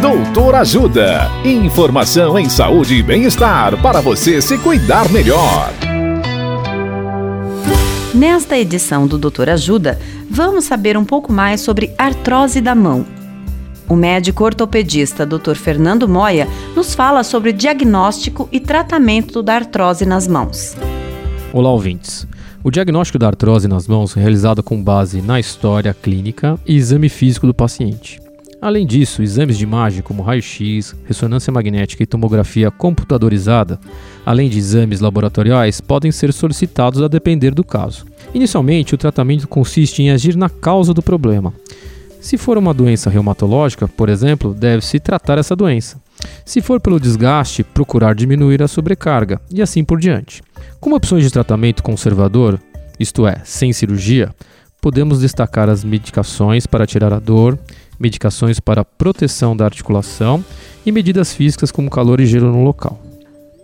Doutor Ajuda. Informação em saúde e bem-estar para você se cuidar melhor. Nesta edição do Doutor Ajuda, vamos saber um pouco mais sobre artrose da mão. O médico ortopedista Dr. Fernando Moya nos fala sobre diagnóstico e tratamento da artrose nas mãos. Olá, ouvintes. O diagnóstico da artrose nas mãos é realizado com base na história clínica e exame físico do paciente. Além disso, exames de imagem como raio-x, ressonância magnética e tomografia computadorizada, além de exames laboratoriais, podem ser solicitados a depender do caso. Inicialmente, o tratamento consiste em agir na causa do problema. Se for uma doença reumatológica, por exemplo, deve-se tratar essa doença. Se for pelo desgaste, procurar diminuir a sobrecarga e assim por diante. Como opções de tratamento conservador, isto é, sem cirurgia, podemos destacar as medicações para tirar a dor, medicações para proteção da articulação e medidas físicas como calor e gelo no local.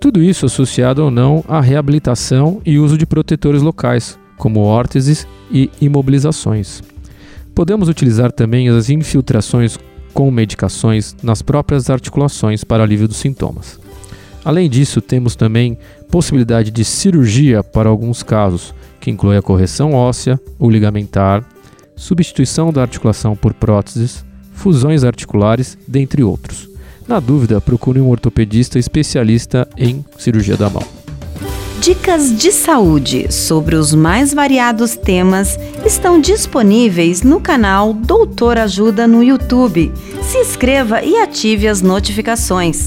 Tudo isso associado ou não à reabilitação e uso de protetores locais, como órteses e imobilizações. Podemos utilizar também as infiltrações com medicações nas próprias articulações para alívio dos sintomas. Além disso, temos também possibilidade de cirurgia para alguns casos, que inclui a correção óssea, o ligamentar, substituição da articulação por próteses, fusões articulares, dentre outros. Na dúvida, procure um ortopedista especialista em cirurgia da mão. Dicas de saúde sobre os mais variados temas estão disponíveis no canal Doutor Ajuda no YouTube. Se inscreva e ative as notificações.